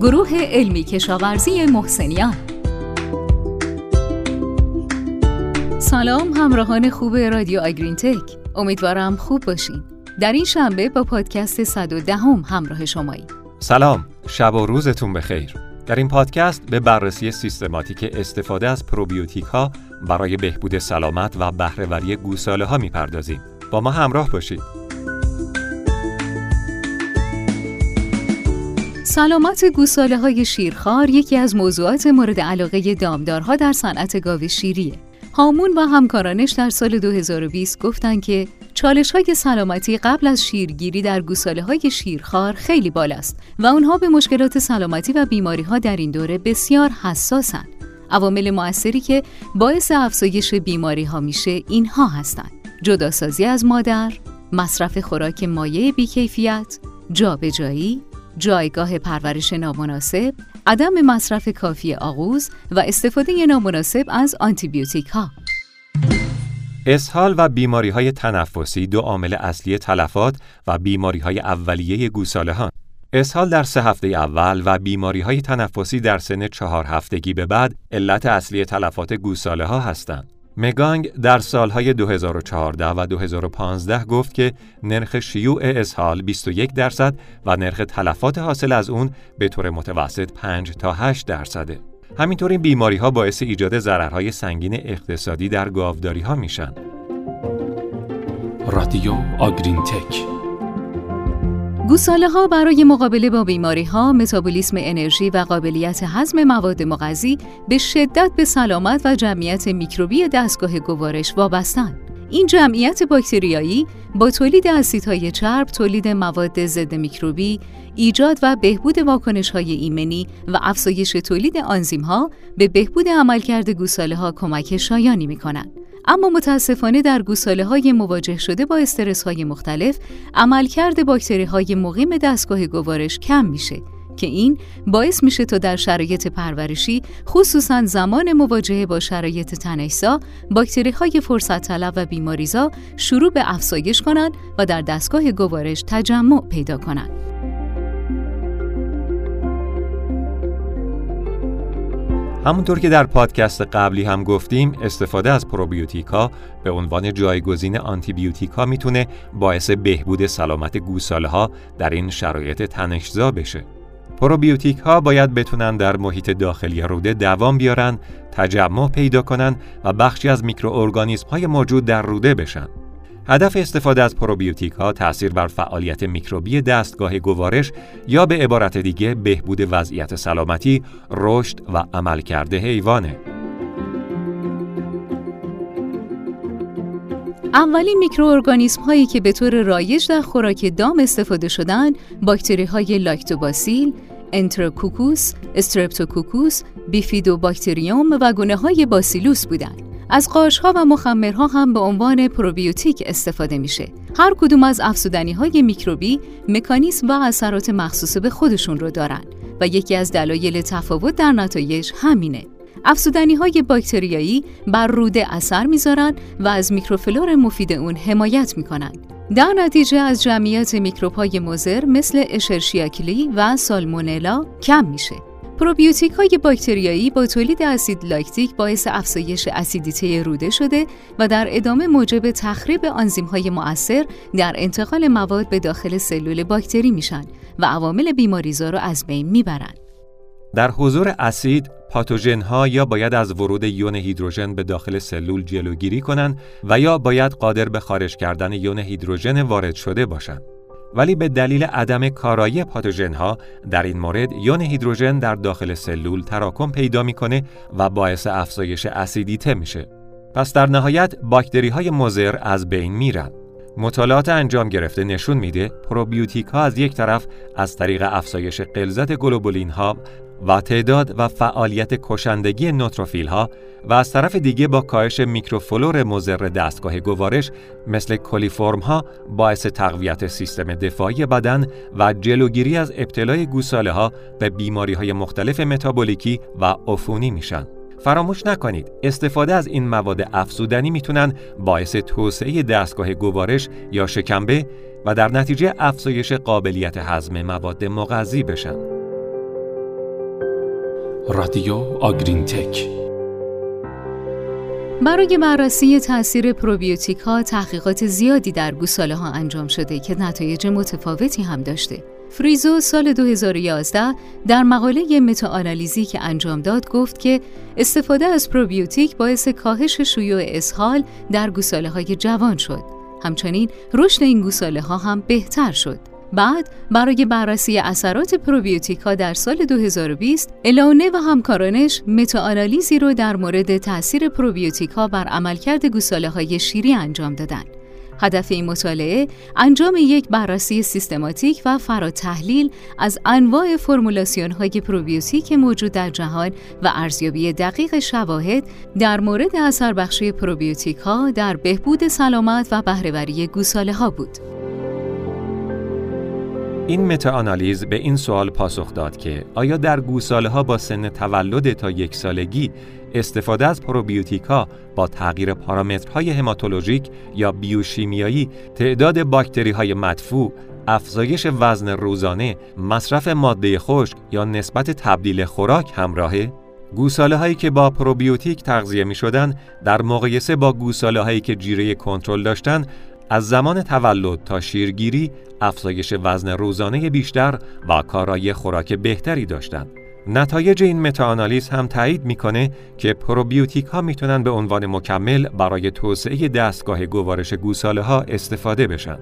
گروه علمی کشاورزی محسنیان. سلام همراهان خوب رادیو آگرین تک امیدوارم خوب باشین. در این شنبه با پادکست 110 هم همراه شمایی سلام شب و روزتون بخیر. در این پادکست به بررسی سیستماتیک استفاده از پروبیوتیک ها برای بهبود سلامت و بهرهوری گوساله ها می‌پردازیم. با ما همراه باشید. سلامت گوساله های شیرخوار یکی از موضوعات مورد علاقه دامدارها در صنعت گاو شیریه. هامون و همکارانش در سال 2020 گفتند که چالش های سلامتی قبل از شیرگیری در گوساله های شیرخوار خیلی بالاست و اونها به مشکلات سلامتی و بیماری ها در این دوره بسیار حساسن. عوامل موثری که باعث افزایش بیماری ها میشه اینها هستند. جداسازی از مادر، مصرف خوراک مایع بیکیفیت، جابجایی، جایگاه پرورش نامناسب، عدم مصرف کافی آغوز و استفاده نامناسب از آنتیبیوتیک ها. اسهال و بیماری های تنفسی دو عامل اصلی تلفات و بیماری های اولیه ها. اسهال در سه هفته اول و بیماری های تنفسی در سن چهار هفتگی به بعد علت اصلی تلفات گوساله ها هستند. مگانگ در سالهای 2014 و 2015 گفت که نرخ شیوع اسهال 21 درصد و نرخ تلفات حاصل از اون به طور متوسط 5 تا 8 درصده. همینطور این بیماری ها باعث ایجاد ضررهای سنگین اقتصادی در گاوداری ها میشن. رادیو آگرین تک گوساله ها برای مقابله با بیماری ها، متابولیسم انرژی و قابلیت هضم مواد مغذی به شدت به سلامت و جمعیت میکروبی دستگاه گوارش وابستند. این جمعیت باکتریایی با تولید اسیدهای چرب، تولید مواد ضد میکروبی، ایجاد و بهبود واکنش‌های ایمنی و افزایش تولید آنزیم ها به بهبود عملکرد گوساله ها کمک شایانی می کنند. اما متاسفانه در گوساله های مواجه شده با استرس های مختلف عملکرد باکتری های مقیم دستگاه گوارش کم میشه که این باعث میشه تا در شرایط پرورشی خصوصا زمان مواجهه با شرایط تنشزا باکتری های فرصت طلب و بیماریزا شروع به افزایش کنند و در دستگاه گوارش تجمع پیدا کنند. همونطور که در پادکست قبلی هم گفتیم استفاده از پروبیوتیکا به عنوان جایگزین آنتیبیوتیکا می‌تونه باعث بهبود سلامت گوساله ها در این شرایط تنشزا بشه. پروبیوتیک ها باید بتونن در محیط داخلی روده دوام بیارن، تجمع پیدا کنن و بخشی از میکروارگانیسم های موجود در روده بشن. هدف استفاده از پروبیوتیک ها تأثیر بر فعالیت میکروبی دستگاه گوارش یا به عبارت دیگه بهبود وضعیت سلامتی، رشد و عملکرد حیوانه. اولین میکروارگانیسم هایی که به طور رایج در خوراک دام استفاده شدن باکتری های لاکتوباسیل، انتروکوکوس، استرپتوکوکوس، بیفیدوباکتریوم و گونه های باسیلوس بودند. از قارچ‌ها و مخمرها هم به عنوان پروبیوتیک استفاده میشه. هر کدوم از افزودنی های میکروبی مکانیسم و اثرات مخصوص به خودشون رو دارن و یکی از دلایل تفاوت در نتایج همینه. افزودنی های باکتریایی بر روده اثر می‌ذارن و از میکروفلور مفید اون حمایت می‌کنن. در نتیجه از جمعیت میکروب های مزر مثل اشرشیاکلی و سالمونلا کم میشه. پروبیوتیک های باکتریایی با تولید اسید لاکتیک باعث افزایش اسیدیته روده شده و در ادامه موجب تخریب آنزیم های مؤثر در انتقال مواد به داخل سلول باکتری میشن و عوامل بیماریزا را از بین می‌برند. در حضور اسید پاتوژن ها یا باید از ورود یون هیدروژن به داخل سلول جلوگیری کنند و یا باید قادر به خارج کردن یون هیدروژن وارد شده باشند. ولی به دلیل عدم کارایی پاتوژن ها در این مورد یون هیدروژن در داخل سلول تراکم پیدا می‌کنه و باعث افزایش اسیدیته میشه. پس در نهایت باکتری های مضر از بین میرن. مطالعات انجام گرفته نشون میده پروبیوتیک ها از یک طرف از طریق افزایش غلظت گلوبولین ها و تعداد و فعالیت کشندگی نوتروفیل ها و از طرف دیگه با کاهش میکروفلور مضر دستگاه گوارش مثل کلیفرم ها باعث تقویت سیستم دفاعی بدن و جلوگیری از ابتلای گوساله ها به بیماری های مختلف متابولیکی و عفونی میشن. فراموش نکنید استفاده از این مواد افزودنی می‌تونن باعث توسعه دستگاه گوارش یا شکمبه و در نتیجه افزایش قابلیت هضم مواد مغذی بشن. رادیو آگرین تک برای بررسی تاثیر پروبیوتیک ها تحقیقات زیادی در گوساله ها انجام شده که نتایج متفاوتی هم داشته. فریزو سال 2011 در مقاله متاآنالیزی که انجام داد گفت که استفاده از پروبیوتیک باعث کاهش شیوع اسهال در گوساله های جوان شد. همچنین رشد این گوساله ها هم بهتر شد. بعد برای بررسی اثرات پروبیوتیکا در سال 2020 الونه و همکارانش متاآنالیزی رو در مورد تاثیر پروبیوتیکا بر عملکرد گوساله های شیری انجام دادند. هدف این مطالعه انجام یک بررسی سیستماتیک و فراتحلیل از انواع فرمولاسیون های پروبیوتیک موجود در جهان و ارزیابی دقیق شواهد در مورد اثر بخشی پروبیوتیک ها در بهبود سلامت و بهرهوری گوساله ها بود. این متاآنالیز به این سوال پاسخ داد که آیا در گوساله ها با سن تولد تا یک سالگی استفاده از پروبیوتیکا با تغییر پارامترهای هماتولوژیک یا بیوشیمیایی تعداد باکتری های مدفوع افزایش وزن روزانه، مصرف ماده خشک یا نسبت تبدیل خوراک همراهه؟ گوساله هایی که با پروبیوتیک تغذیه می شدن در مقایسه با گوساله هایی که جیره کنترل داشتند از زمان تولد تا شیرگیری افزایش وزن روزانه بیشتر و کارایی خوراک بهتری داشتند. نتایج این متاانالیز هم تایید می‌کنه که پروبیوتیک ها می‌تونن به عنوان مکمل برای توسعه دستگاه گوارش گوساله ها استفاده بشن.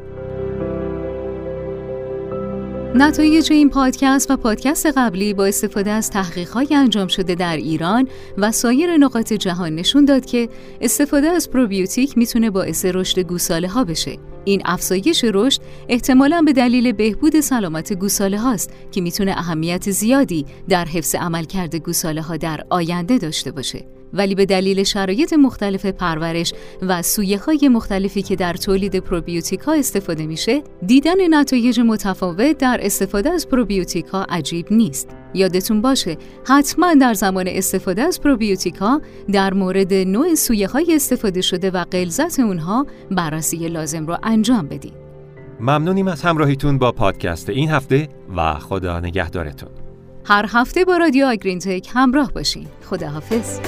نتایج این پادکست و پادکست قبلی با استفاده از تحقیقات انجام شده در ایران و سایر نقاط جهان نشون داد که استفاده از پروبیوتیک می‌تونه باعث رشد گوساله ها بشه. این افزایش رشد احتمالاً به دلیل بهبود سلامت گوساله هاست که می‌تونه اهمیت زیادی در حفظ عملکرد گوساله ها در آینده داشته باشه. ولی به دلیل شرایط مختلف پرورش و سویه های مختلفی که در تولید پروبیوتیکا استفاده میشه دیدن نتایج متفاوت در استفاده از پروبیوتیکا عجیب نیست. یادتون باشه حتما در زمان استفاده از پروبیوتیکا در مورد نوع سویه های استفاده شده و غلظت اونها بررسی لازم رو انجام بدید ممنونیم از همراهیتون با پادکست این هفته و خدا نگهدارتون. هر هفته با رادیو آگرین تک همراه باشین. خداحافظ.